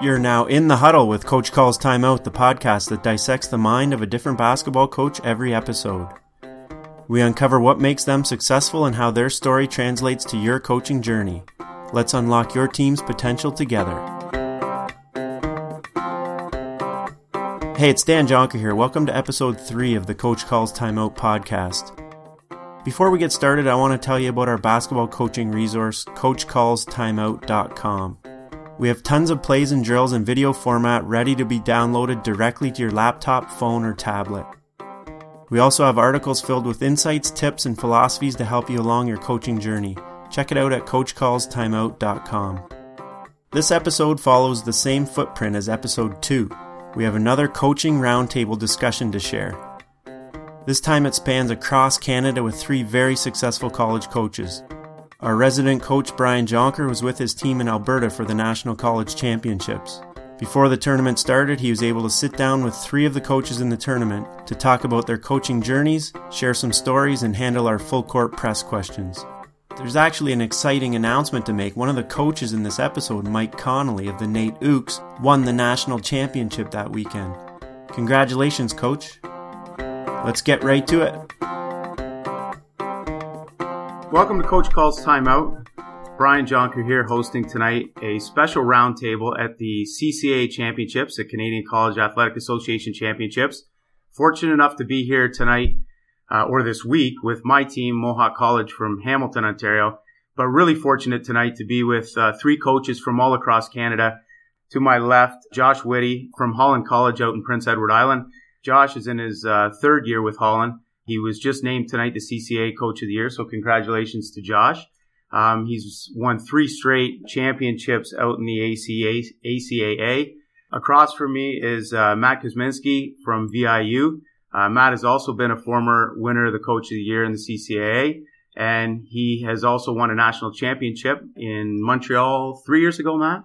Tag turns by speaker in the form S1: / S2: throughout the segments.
S1: You're now in the huddle with Coach Calls Timeout, the podcast that dissects the mind of a different basketball coach every episode. We uncover what makes them successful and how their story translates to your coaching journey. Let's unlock your team's potential together. Hey, it's Dan Jonker here. Welcome to episode 3 of the Coach Calls Timeout podcast. Before we get started, I want to tell you about our basketball coaching resource, CoachCallsTimeout.com. We have tons of plays and drills in video format ready to be downloaded directly to your laptop, phone, or tablet. We also have articles filled with insights, tips, and philosophies to help you along your coaching journey. Check it out at CoachCallsTimeout.com. This episode follows the same footprint as episode 2. We have another coaching roundtable discussion to share. This time it spans across Canada with three very successful college coaches. Our resident coach Brian Jonker was with his team in Alberta for the National College Championships. Before the tournament started, he was able to sit down with three of the coaches in the tournament to talk about their coaching journeys, share some stories, and handle our full court press questions. There's actually an exciting announcement to make. One of the coaches in this episode, Mike Connolly of the NAIT Ooks, won the national championship that weekend. Congratulations, coach. Let's get right to it.
S2: Welcome to Coach Calls Timeout. Brian Jonker here hosting tonight a special roundtable at the CCAA Championships, the Canadian College Athletic Association Championships. Fortunate enough to be here tonight uh, or this week with my team, Mohawk College from Hamilton, Ontario, but really fortunate tonight to be with uh, three coaches from all across Canada. To my left, Josh Whitty from Holland College out in Prince Edward Island. Josh is in his uh, third year with Holland. He was just named tonight the CCAA Coach of the Year, so congratulations to Josh. Um, he's won three straight championships out in the ACA, ACAA. Across from me is uh, Matt Kuzminski from VIU. Uh, Matt has also been a former winner of the Coach of the Year in the CCAA, and he has also won a national championship in Montreal three years ago, Matt.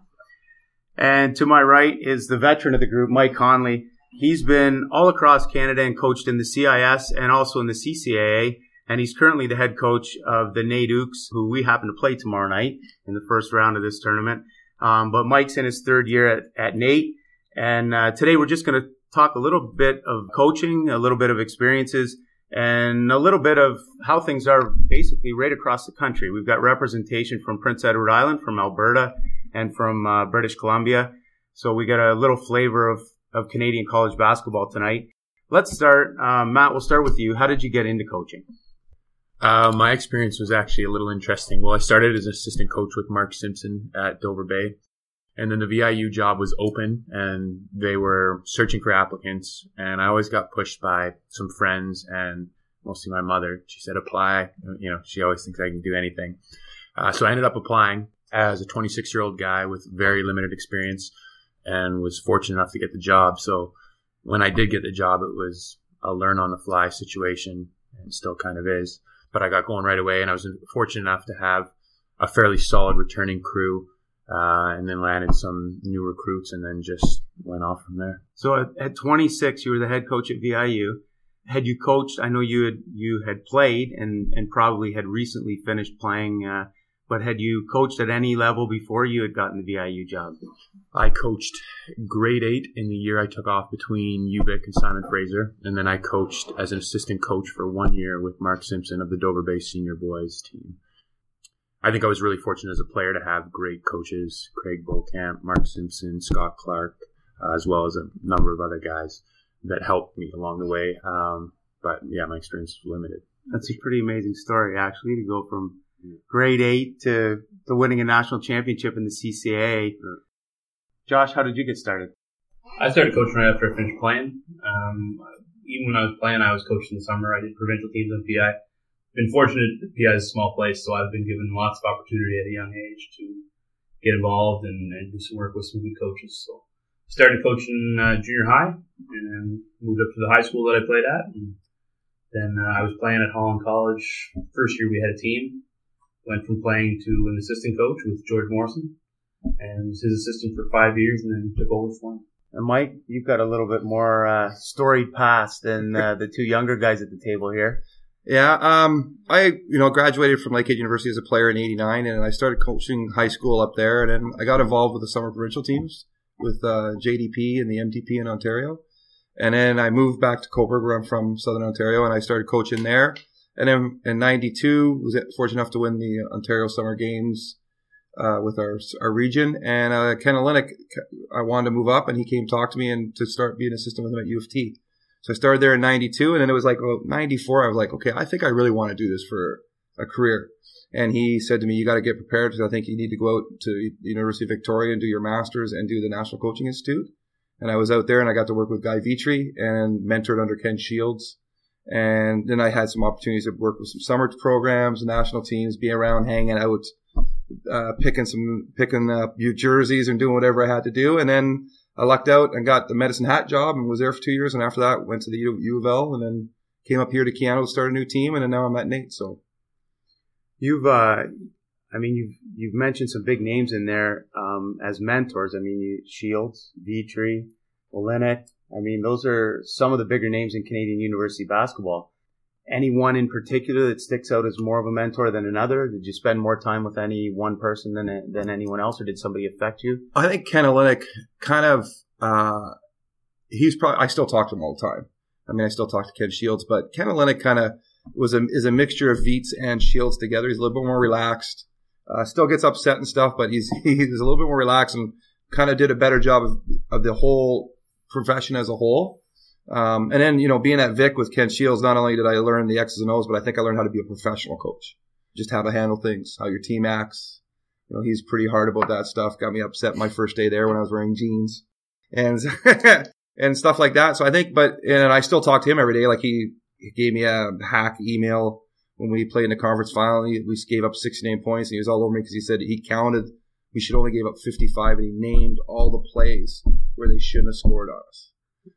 S2: And to my right is the veteran of the group, Mike Connolly. He's been all across Canada and coached in the CIS and also in the CCAA. And he's currently the head coach of the Ooks, who we happen to play tomorrow night in the first round of this tournament. Um, but Mike's in his third year at, at NAIT. And uh, today we're just going to talk a little bit of coaching, a little bit of experiences, and a little bit of how things are basically right across the country. We've got representation from Prince Edward Island, from Alberta, and from uh, British Columbia. So we got a little flavor of of Canadian college basketball tonight. Let's start. Um, Matt, we'll start with you. How did you get into coaching?
S3: Uh, my experience was actually a little interesting. Well, I started as an assistant coach with Mark Simpson at Dover Bay. And then the VIU job was open and they were searching for applicants. And I always got pushed by some friends and mostly my mother. She said, apply. You know, she always thinks I can do anything. Uh, so I ended up applying as a 26 year old guy with very limited experience and was fortunate enough to get the job. So when I did get the job, it was a learn on the fly situation and still kind of is. But I got going right away and I was fortunate enough to have a fairly solid returning crew uh, and then landed some new recruits and then just went off from there.
S2: So at, at 26, you were the head coach at VIU. Had you coached? I know you had you had played and and probably had recently finished playing uh, but had you coached at any level before you had gotten the VIU job?
S3: I coached grade eight in the year I took off between UVic and Simon Fraser, and then I coached as an assistant coach for one year with Mark Simpson of the Dover Bay Senior Boys team. I think I was really fortunate as a player to have great coaches, Craig Beaucamp, Mark Simpson, Scott Clark, uh, as well as a number of other guys that helped me along the way. Um, but yeah, my experience was limited.
S2: That's a pretty amazing story, actually, to go from grade eight to, to winning a national championship in the CCAA. Josh, how did you get started?
S4: I started coaching right after I finished playing. Um, even when I was playing, I was coaching the summer. I did provincial teams on PEI. Been fortunate that PEI is a small place, so I've been given lots of opportunity at a young age to get involved and, and do some work with some good coaches. So started coaching uh, junior high and then moved up to the high school that I played at. And then uh, I was playing at Holland College. First year we had a team went from playing to an assistant coach with George Morrison and was his assistant for five years and then took over for him.
S2: And Mike, you've got a little bit more uh, storied past than uh, the two younger guys at the table here.
S5: Yeah, um, I you know graduated from Lakehead University as a player in '89, and I started coaching high school up there, and then I got involved with the summer provincial teams with uh, JDP and the MTP in Ontario, and then I moved back to Cobourg, where I'm from, Southern Ontario, and I started coaching there. And then in '92, was fortunate enough to win the Ontario Summer Games uh, with our our region. And uh, Ken Olynyk, I wanted to move up, and he came talk to me and to start being assistant with him at U of T. So I started there in 92 and then it was like, well, 94. I was like, okay, I think I really want to do this for a career. And he said to me, you got to get prepared because I think you need to go out to the University of Victoria and do your master's and do the National Coaching Institute. And I was out there and I got to work with Guy Vetrie and mentored under Ken Shields. And then I had some opportunities to work with some summer programs, national teams, be around, hanging out, uh, picking some, picking up new jerseys and doing whatever I had to do. And then I lucked out and got the medicine hat job and was there for two years. And after that, went to the U, U of L and then came up here to Keyano to start a new team. And then now I'm at NAIT. So
S2: you've, uh, I mean, you've you've mentioned some big names in there um, as mentors. I mean, you, Shields, Vetrie, Olynyk. I mean, those are some of the bigger names in Canadian university basketball. Anyone in particular that sticks out as more of a mentor than another? Did you spend more time with any one person than than anyone else, or did somebody affect you?
S5: I think Ken Olynyk kind of uh, he's probably I still talk to him all the time. I mean, I still talk to Ken Shields, but Ken Olynyk kind of was a is a mixture of Veets and Shields together. He's a little bit more relaxed. Uh, still gets upset and stuff, but he's he's a little bit more relaxed and kind of did a better job of, of the whole profession as a whole. Um, and then, you know, being at Vic with Ken Shields, not only did I learn the X's and O's, but I think I learned how to be a professional coach. Just how to handle things, how your team acts. You know, he's pretty hard about that stuff. Got me upset my first day there when I was wearing jeans and, and stuff like that. So I think, but, and I still talk to him every day. Like he, he gave me a hack email when we played in the conference final. we gave up 69 points and he was all over me because he said he counted we should only give up 55 and he named all the plays where they shouldn't have scored on us.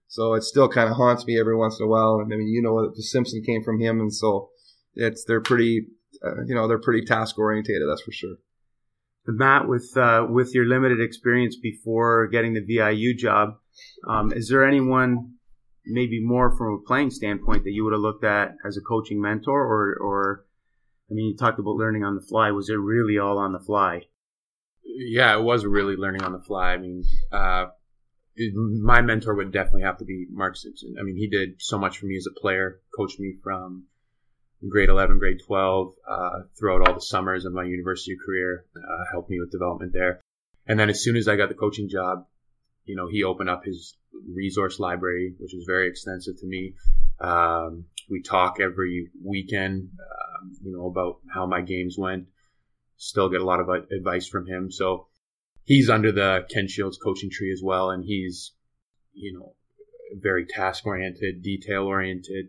S5: So it still kind of haunts me every once in a while. And I mean, you know, the Simpson came from him, and so it's they're pretty, uh, you know, they're pretty task orientated. That's for sure.
S2: Matt, with uh, with your limited experience before getting the VIU job, um, is there anyone maybe more from a playing standpoint that you would have looked at as a coaching mentor, or or I mean, you talked about learning on the fly. Was it really all on the fly?
S3: Yeah, it was really learning on the fly. I mean, uh, my mentor would definitely have to be Mark Simpson. I mean, he did so much for me as a player, coached me from grade 11, grade 12, uh, throughout all the summers of my university career, uh, helped me with development there. And then as soon as I got the coaching job, you know, he opened up his resource library, which was very extensive to me. Um, we talk every weekend, uh, you know, about how my games went. Still get a lot of advice from him. So he's under the Ken Shields coaching tree as well, and he's you know very task oriented, detail oriented.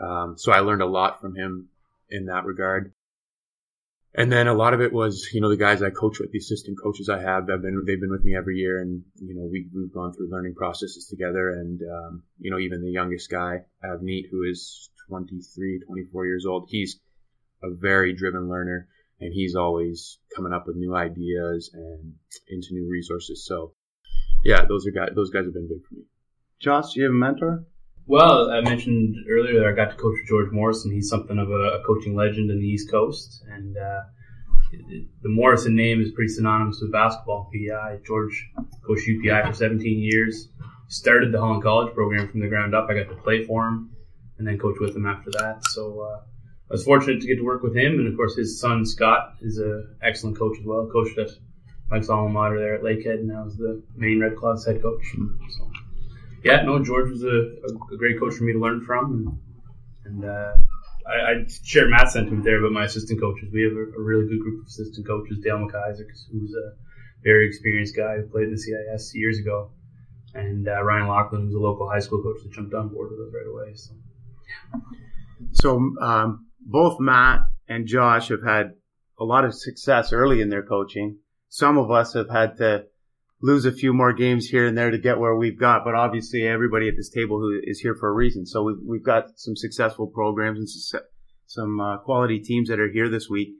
S3: Um, so I learned a lot from him in that regard. And then a lot of it was, you know, the guys I coach with, the assistant coaches I have, have been, they've been with me every year and, you know, we, we've gone through learning processes together. And, um, you know, even the youngest guy, Avneet, who is 23, 24 years old, he's a very driven learner and he's always coming up with new ideas and into new resources. So, yeah, those are guys. Those guys have been big for me.
S2: Josh, do you have a mentor?
S4: Well, I mentioned earlier that I got to coach George Morrison. He's something of a, a coaching legend in the East Coast, and uh, the Morrison name is pretty synonymous with basketball. PEI George coached UPEI for 17 years. Started the Holland College program from the ground up. I got to play for him, and then coach with him after that. So. Uh, I was fortunate to get to work with him, and of course his son Scott is an excellent coach as well. Coached at Mike's alma mater there at Lakehead, and now is the Maine Red Claws head coach. So, yeah, no, George was a, a, great coach for me to learn from, and, and uh, I, I, share Matt's sentiment there about my assistant coaches. We have a, a really good group of assistant coaches. Dale McIsaac, who's a very experienced guy who played in the CIS years ago, and uh, Ryan Lachlan, who's a local high school coach that jumped on board with us right away. So,
S2: yeah. So, um, both Matt and Josh have had a lot of success early in their coaching. Some of us have had to lose a few more games here and there to get where we've got, but obviously everybody at this table who is here for a reason. So we've, we've got some successful programs and some uh, quality teams that are here this week.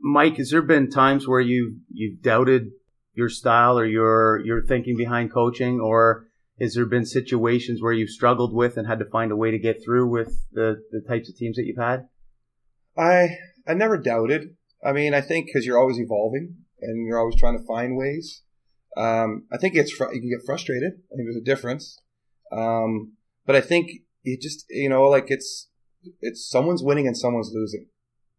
S2: Mike, has there been times where you you've doubted your style or your your thinking behind coaching, or Has there been situations where you've struggled with and had to find a way to get through with the, the types of teams that you've had?
S5: I I never doubted. I mean, I think because you're always evolving and you're always trying to find ways. Um, I think it's fr- you can get frustrated. I think there's a difference. Um, but I think it just you know like it's it's someone's winning and someone's losing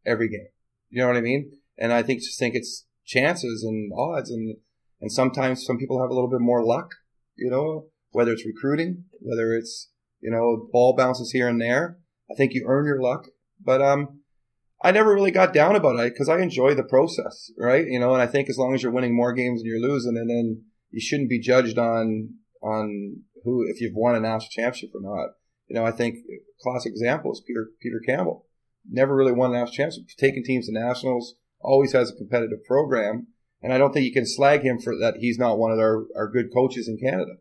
S5: every game. You know what I mean? And I think just think it's chances and odds and and sometimes some people have a little bit more luck. You know, whether it's recruiting, whether it's you know ball bounces here and there. I think you earn your luck. But um, I never really got down about it because I enjoy the process, right? You know, and I think as long as you're winning more games than you're losing, and then you shouldn't be judged on on who if you've won a national championship or not. You know, I think classic example is Peter Peter Campbell. Never really won a national championship, taking teams to nationals, always has a competitive program, and I don't think you can slag him for that. He's not one of our, our good coaches in Canada.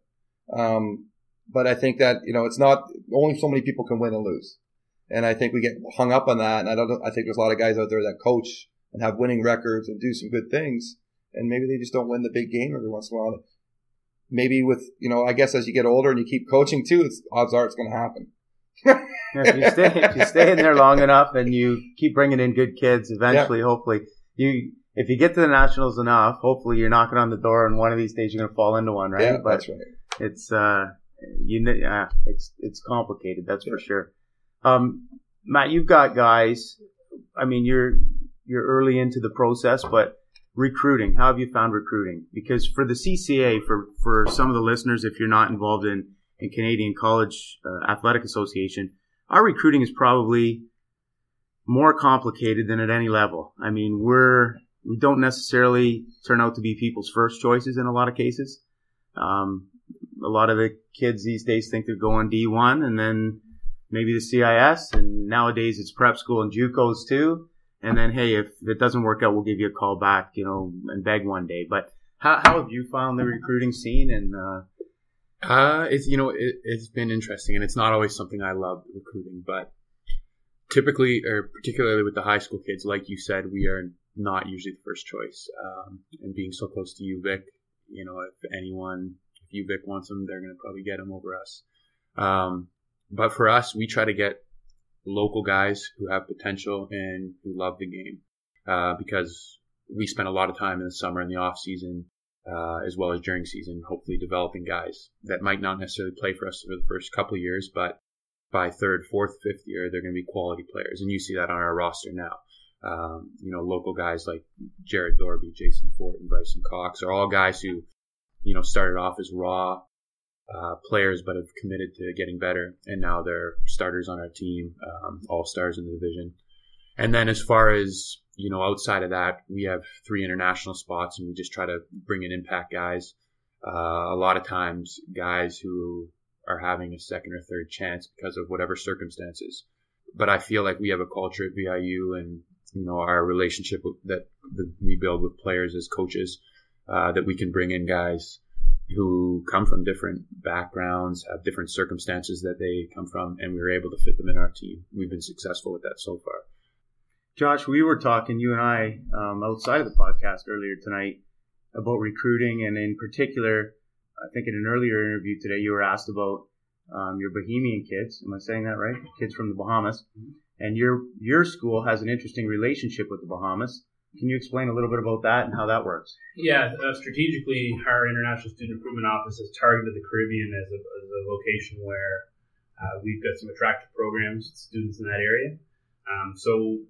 S5: Um, but I think that you know it's not only so many people can win and lose. And I think we get hung up on that. And I don't, I think there's a lot of guys out there that coach and have winning records and do some good things. And maybe they just don't win the big game every once in a while. Maybe with, you know, I guess as you get older and you keep coaching too, it's, odds are it's going to happen.
S2: if you stay, if you stay in there long enough and you keep bringing in good kids, eventually, yeah. hopefully, you if you get to the nationals enough, hopefully you're knocking on the door, and one of these days you're going to fall into one, right?
S5: Yeah, but that's right.
S2: It's uh, you yeah, it's it's complicated, that's yeah. for sure. Um, Matt, you've got guys. I mean, you're you're early into the process, but recruiting. How have you found recruiting? Because for the CCAA, for for some of the listeners, if you're not involved in in Canadian College uh, Athletic Association, our recruiting is probably more complicated than at any level. I mean, we're we don't necessarily turn out to be people's first choices in a lot of cases. Um, a lot of the kids these days think they're going D1, and then maybe the CIS, and nowadays it's prep school and JUCOs too. And then, hey, if it doesn't work out, we'll give you a call back, you know, and beg one day. But how, how have you found the recruiting scene? And uh,
S3: uh, it's you know it, has been interesting, and it's not always something I love recruiting, but typically, or particularly with the high school kids, like you said, we are not usually the first choice. Um, and being so close to UVic, you know, if anyone, if UVic wants them, they're going to probably get them over us. Um, but for us, we try to get local guys who have potential and who love the game, uh, because we spend a lot of time in the summer and the off season, uh, as well as during season, hopefully developing guys that might not necessarily play for us for the first couple years, but by third, fourth, fifth year, they're going to be quality players. And you see that on our roster now. Um, you know, local guys like Jared Dorby, Jason Fort, and Bryson Cox are all guys who, you know, started off as raw uh, players, but have committed to getting better, and now they're starters on our team, um, all stars in the division. And then as far as you know, outside of that, we have three international spots, and we just try to bring in impact guys. Uh, a lot of times, guys who are having a second or third chance because of whatever circumstances. But I feel like we have a culture at VIU, and you know, our relationship that, we build with players as coaches, uh, that we can bring in guys who come from different backgrounds, have different circumstances that they come from, and we were able to fit them in our team. We've been successful with that so far.
S2: Josh, we were talking, you and I, um, outside of the podcast earlier tonight about recruiting, and in particular, I think in an earlier interview today, you were asked about um, your Bohemian kids. Am I saying that right? Kids from the Bahamas. Mm-hmm. And your your school has an interesting relationship with the Bahamas. Can you explain a little bit about that and how that works?
S4: Yeah, uh, strategically, our International Student Improvement Office has targeted the Caribbean as a, as a location where uh, we've got some attractive programs, to students in that area. Um, so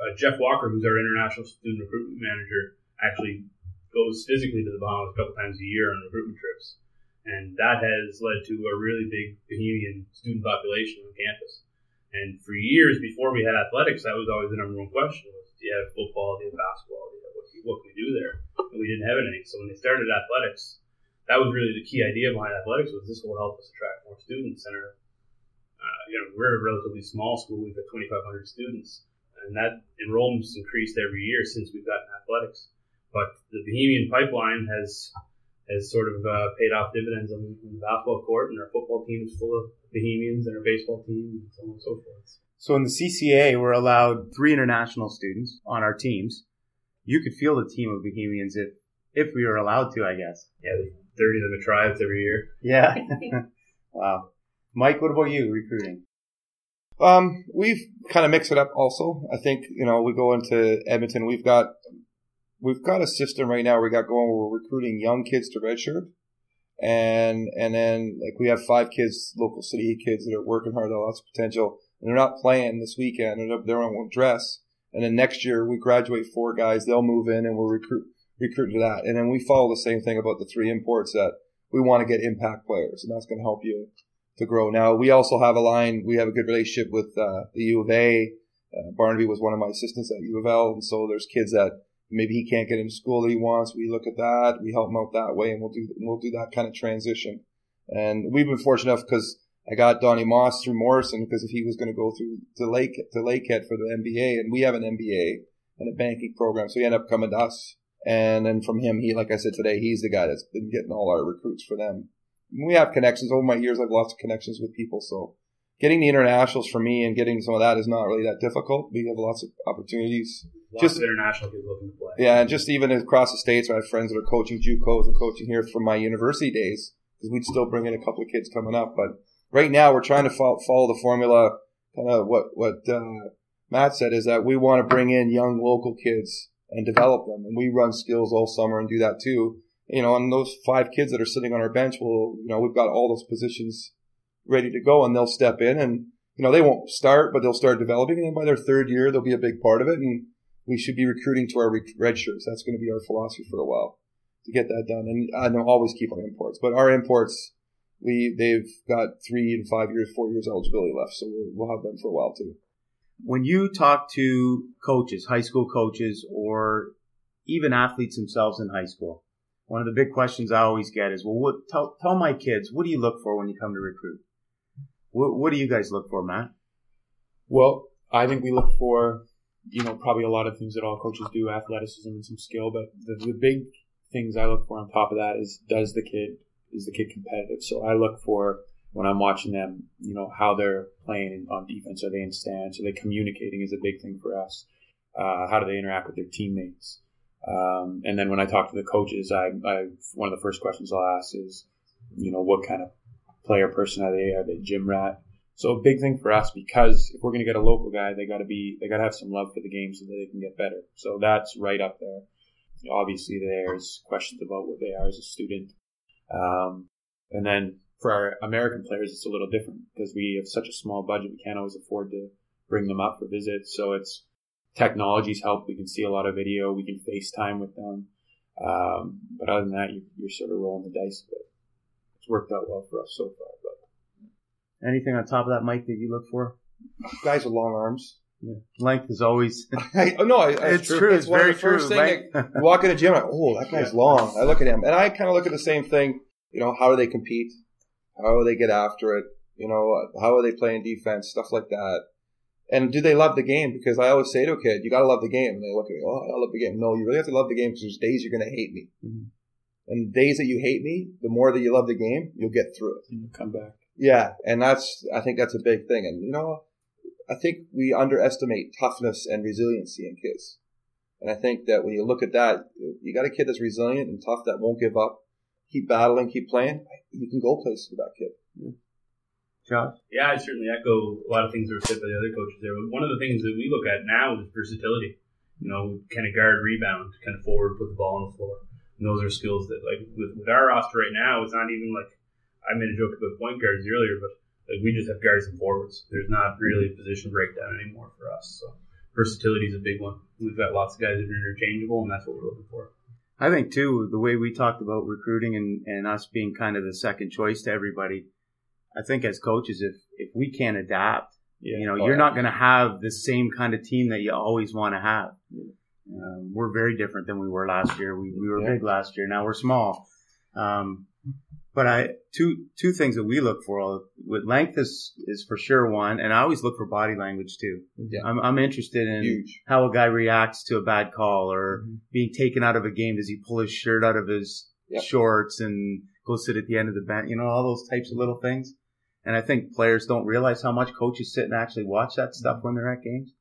S4: uh, Jeff Walker, who's our International Student Recruitment Manager, actually goes physically to the Bahamas a couple times a year on recruitment trips. And that has led to a really big Bahamian student population on campus. And for years before we had athletics, that was always the number one question do you have football? Do you have basketball? Do you have, what, what can we do there? And we didn't have anything. So when they started athletics, that was really the key idea behind athletics was this will help us attract more students. And our, uh, you know, we're a relatively small school. We've got 2,500 students, and that enrollment's increased every year since we've gotten athletics. But the Bahamian pipeline has has sort of uh, paid off dividends on, on the basketball court, and our football team is full of Bahamians, and our baseball team, and so on and so forth.
S2: So in the CCAA, we're allowed three international students on our teams. You could field a team of Bohemians if if we were allowed to, I guess.
S4: Yeah, 30 of them at tryouts every year.
S2: Yeah. wow. Mike, what about you recruiting?
S5: Um, we've kind of mixed it up also. I think, you know, we go into Edmonton, we've got, we've got a system right now we got going where we're recruiting young kids to redshirt. And, and then like we have five kids, local city kids that are working hard, lots of potential and they're not playing this weekend and they're on dress. And then next year we graduate four guys, they'll move in and we'll recruit, recruit to that. And then we follow the same thing about the three imports that we want to get impact players and that's going to help you to grow. Now we also have a line. We have a good relationship with uh, the U of A. Uh, Barnaby was one of my assistants at U of L, and so there's kids that maybe he can't get into school that he wants. We look at that. We help him out that way, and we'll do we'll do that kind of transition. And we've been fortunate enough because I got Donnie Moss through Morrison because if he was going to go through to Lake to Lakehead for the MBA, and we have an MBA and a banking program, so he ended up coming to us. And then from him, he like I said today, he's the guy that's been getting all our recruits for them we have connections over my years. I've lots of connections with people. So getting the internationals for me and getting some of that is not really that difficult. We have lots of opportunities.
S4: Lots just of international kids looking to play.
S5: Yeah, and just even across the states, I have friends that are coaching JUCOs and coaching here from my university days because we'd still bring in a couple of kids coming up. But right now, we're trying to follow, follow the formula. Kind of what what uh, Matt said is that we want to bring in young local kids and develop them, and we run skills all summer and do that too you know, and those five kids that are sitting on our bench will, you know, we've got all those positions ready to go and they'll step in and, you know, they won't start, but they'll start developing. And by their third year, they'll be a big part of it. And we should be recruiting to our red shirts. That's going to be our philosophy for a while to get that done. And I know always keep our imports, but our imports, we, they've got three and five years, four years eligibility left. So we'll have them for a while too.
S2: When you talk to coaches, high school coaches, or even athletes themselves in high school, one of the big questions I always get is, well, what, tell, tell my kids, what do you look for when you come to recruit? What, what do you guys look for, Matt?
S3: Well, I think we look for, you know, probably a lot of things that all coaches do, athleticism and some skill, but the, the big things I look for on top of that is, does the kid, is the kid competitive? So I look for, when I'm watching them, you know, how they're playing on defense. Are they in stance? Are they communicating is a big thing for us. Uh, how do they interact with their teammates? Um, and then when I talk to the coaches, I, I, one of the first questions I'll ask is, you know, what kind of player person are they? Are they gym rat? So a big thing for us because if we're going to get a local guy, they got to be they got to have some love for the game so that they can get better. So that's right up there. Obviously, there's questions about what they are as a student, um, and then for our American players, it's a little different because we have such a small budget. We can't always afford to bring them up for visits. So it's technology's help. We can see a lot of video. We can FaceTime with them. Um, but other than that, you, are sort of rolling the dice a bit. It's worked out well for us so far. But
S2: anything on top of that, Mike, that you look for?
S5: Guys with long arms.
S2: Yeah. Length is always.
S5: I, oh, no, I, it's true. true. It's, it's very true. First thing you walk in a gym, like, oh, that guy's yeah. long. I look at him, and I kind of look at the same thing. You know, how do they compete? How do they get after it? You know, how are they playing defense? Stuff like that. And do they love the game? Because I always say to a kid, you got to love the game. And they look at me, oh, I love the game. No, you really have to love the game because there's days you're going to hate me. Mm-hmm. And days that you hate me, the more that you love the game, you'll get through it.
S3: And you come back.
S5: Yeah. And that's, I think that's a big thing. And, you know, I think we underestimate toughness and resiliency in kids. And I think that when you look at that, you got a kid that's resilient and tough that won't give up, keep battling, keep playing. You can go places with that kid.
S2: Yeah. Josh?
S4: Yeah, I certainly echo a lot of things that were said by the other coaches there. But one of the things that we look at now is versatility. You know, kind of guard, rebound, kind of forward, put the ball on the floor. And those are skills that, like, with, with our roster right now, it's not even like I made a joke about point guards earlier, but like we just have guards and forwards. There's not really a position breakdown anymore for us. So versatility is a big one. We've got lots of guys that are interchangeable, and that's what we're looking for.
S2: I think too the way we talked about recruiting and, and us being kind of the second choice to everybody I think as coaches, if if we can't adapt, yeah. you know, oh, you're not going to have the same kind of team that you always want to have. Um, we're very different than we were last year. We, we were yeah. big last year. Now we're small. Um, but I two two things that we look for with length is is for sure one, and I always look for body language too. Yeah. I'm I'm interested in Huge. how a guy reacts to a bad call or mm-hmm. being taken out of a game. Does he pull his shirt out of his yep. shorts and go sit at the end of the bench? You know, all those types of little things. And I think players don't realize how much coaches sit and actually watch that stuff when they're at games.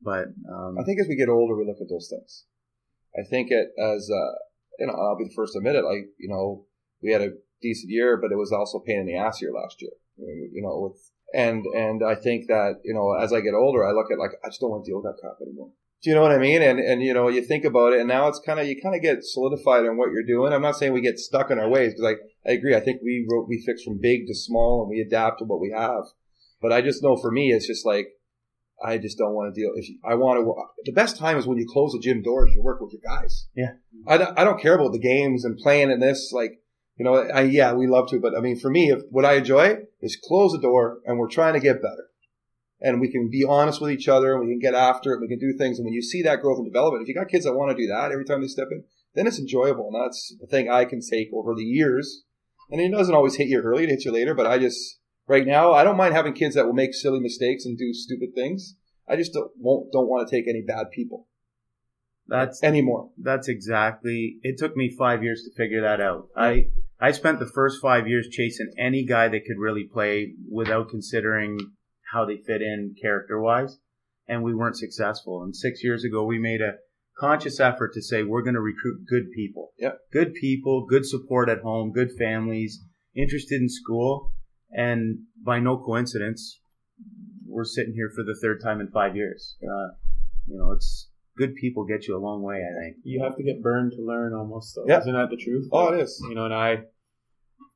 S2: But um,
S5: I think as we get older, we look at those things. I think it as uh, you know, I'll be the first to admit it. Like you know, we had a decent year, but it was also pain in the ass year last year. You know, with and and I think that you know as I get older, I look at like I just don't want to deal with that crap anymore. Do you know what I mean? And and you know you think about it, and now it's kind of you kind of get solidified in what you're doing. I'm not saying we get stuck in our ways because I I agree. I think we wrote we fix from big to small and we adapt to what we have. But I just know for me, it's just like I just don't want to deal. If you, I want to, the best time is when you close the gym doors. You work with your guys.
S2: Yeah.
S5: I don't, I don't care about the games and playing in this. Like you know, I, yeah, we love to, but I mean, for me, if what I enjoy is close the door and we're trying to get better. And we can be honest with each other and we can get after it. And we can do things. And when you see that growth and development, if you got kids that want to do that every time they step in, then it's enjoyable. And that's the thing I can take over the years. And it doesn't always hit you early, it hits you later. But I just, right now, I don't mind having kids that will make silly mistakes and do stupid things. I just don't, won't, don't want to take any bad people
S2: That's
S5: anymore.
S2: that's exactly. It took me five years to figure that out. I I spent the first five years chasing any guy that could really play without considering how they fit in character wise, and we weren't successful. And six years ago, we made a conscious effort to say we're going to recruit good people.
S5: Yep.
S2: Good people, good support at home, good families, interested in school, and by no coincidence, we're sitting here for the third time in five years. Uh, you know, it's good people get you a long way. I think.
S6: You have to get burned to learn, almost. Though,
S5: Yeah.
S6: isn't that the truth?
S5: Oh, it is.
S6: You know, and I,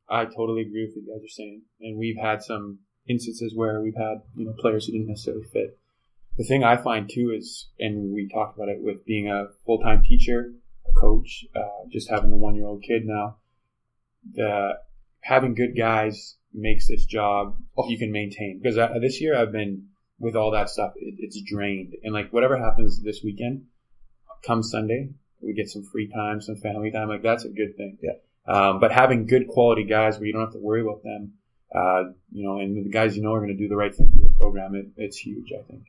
S6: I totally agree with what you guys are saying. And we've had some instances where we've had you know players who didn't necessarily fit. The thing I find too is, and we talked about it with being a full time teacher, a coach, uh, just having the one year old kid now. The having good guys makes this job you can maintain because I, this year I've been with all that stuff it, it's drained and like whatever happens this weekend come Sunday we get some free time some family time like that's a good thing
S5: Yeah.
S6: um, but having good quality guys where you don't have to worry about them uh, you know and the guys you know are going to do the right thing for your program it, it's huge I think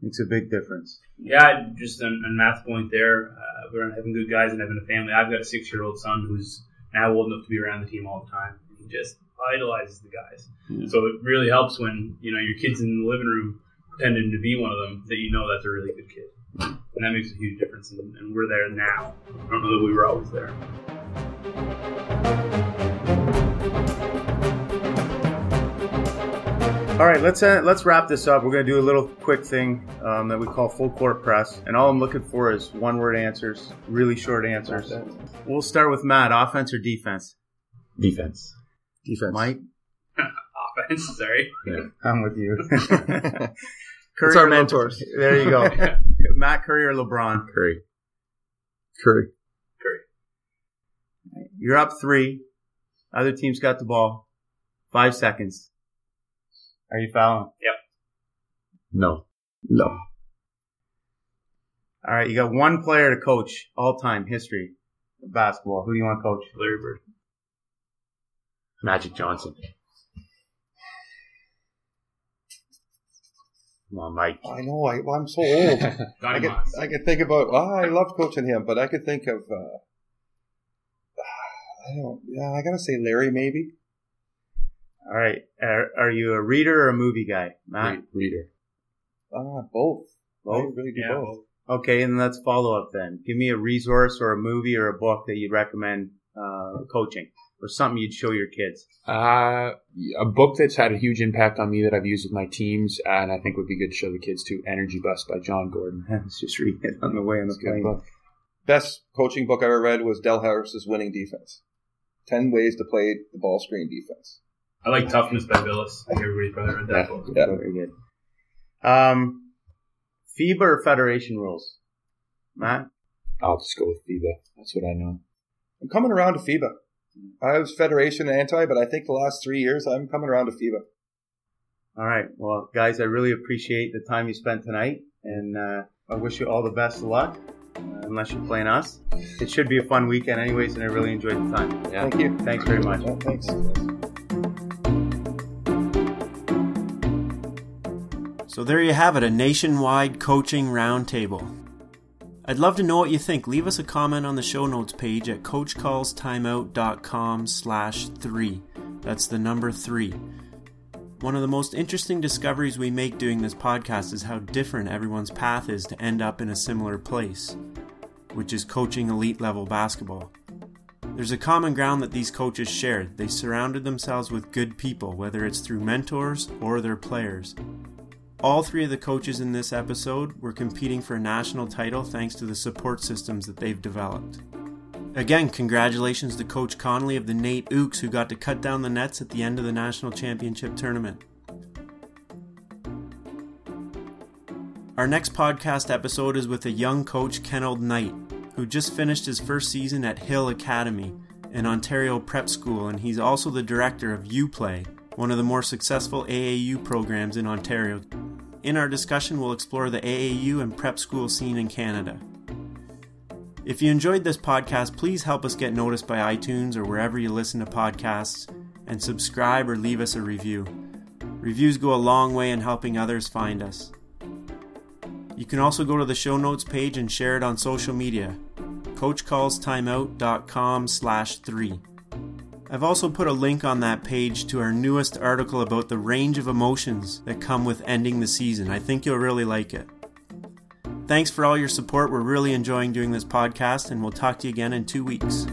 S2: Makes a big difference.
S4: Yeah, just on, on Matt's point there, uh, we're having good guys and having a family. I've got a six year old son who's now old enough to be around the team all the time. He just idolizes the guys.
S6: Yeah.
S4: So it really helps when you know your kid's in the living room pretending to be one of them that you know that's a really good kid, and that makes a huge difference. And, and we're there now. I don't know that we were always there.
S2: All right, let's uh, let's wrap this up. We're gonna do a little quick thing um, that we call full court press, and all I'm looking for is one word answers, really short answers. We'll start with Matt. Offense or defense?
S3: Defense.
S5: Defense.
S2: Mike,
S4: Offense, sorry.
S2: I'm with you.
S5: It's
S2: Curry
S5: our
S2: or Le-
S5: mentors.
S2: there you go. Matt Curry or LeBron?
S3: Curry.
S5: Curry. Curry.
S2: You're up three. Other team's got the ball. Five seconds. Are you fouling? Yep.
S3: No.
S5: No.
S2: All right, you got one player to coach all time history of basketball. Who do you want to coach?
S4: Larry Bird.
S3: Magic Johnson. Come on, Mike.
S5: I know. I, well, I'm so old. I
S4: Donnie
S5: could, I could think about. Oh, I loved coaching him, but I could think of. Uh, I don't. Yeah, I gotta say Larry maybe.
S2: All right, are, are you a reader or a movie guy, Matt?
S3: Re- reader.
S5: Ah, both. I
S2: Both?
S5: really do
S4: Yeah,
S5: both.
S2: Okay, and let's follow up then. Give me a resource or a movie or a book that you'd recommend uh, coaching or something you'd show your kids.
S3: Uh, a book that's had a huge impact on me that I've used with my teams, and I think would be good to show the kids too. Energy Bus by Jon Gordon.
S2: Let's just read it on the way on the
S3: It's
S2: plane.
S3: book.
S5: Best coaching book I ever read was Del Harris's Winning Defense. Ten ways to play the ball screen defense.
S4: I like Toughness by Bilas. I think everybody's probably read that
S3: Yeah.
S4: book.
S5: Yeah.
S2: Very good. Um, FIBA or Federation rules? Matt?
S3: I'll just go with FIBA. That's what I know.
S5: I'm coming around to FIBA. I was Federation anti, but I think the last three years I'm coming around to FIBA.
S2: All right. Well, guys, I really appreciate the time you spent tonight, and uh, I wish you all the best of luck. Uh, unless you're playing us, it should be a fun weekend, anyways, and I really enjoyed the time.
S3: Yeah.
S5: Thank you.
S2: Thanks very much.
S5: Yeah, thanks.
S1: So there you have it, a nationwide coaching roundtable. I'd love to know what you think. Leave us a comment on the show notes page at coachcallstimeout.com slash three. That's the number three. One of the most interesting discoveries we make doing this podcast is how different everyone's path is to end up in a similar place, which is coaching elite level basketball. There's a common ground that these coaches shared. They surrounded themselves with good people, whether it's through mentors or their players. All three of the coaches in this episode were competing for a national title thanks to the support systems that they've developed. Again, congratulations to Coach Connolly of the NAIT Ooks who got to cut down the nets at the end of the national championship tournament. Our next podcast episode is with a young coach, Kenold Knight, who just finished his first season at Hill Academy, an Ontario prep school, and he's also the director of UPlay, one of the more successful AAU programs in Ontario. In our discussion, we'll explore the AAU and prep school scene in Canada. If you enjoyed this podcast, please help us get noticed by iTunes or wherever you listen to podcasts, and subscribe or leave us a review. Reviews go a long way in helping others find us. You can also go to the show notes page and share it on social media. CoachCallsTimeout.com slash 3. I've also put a link on that page to our newest article about the range of emotions that come with ending the season. I think you'll really like it. Thanks for all your support. We're really enjoying doing this podcast, and we'll talk to you again in two weeks.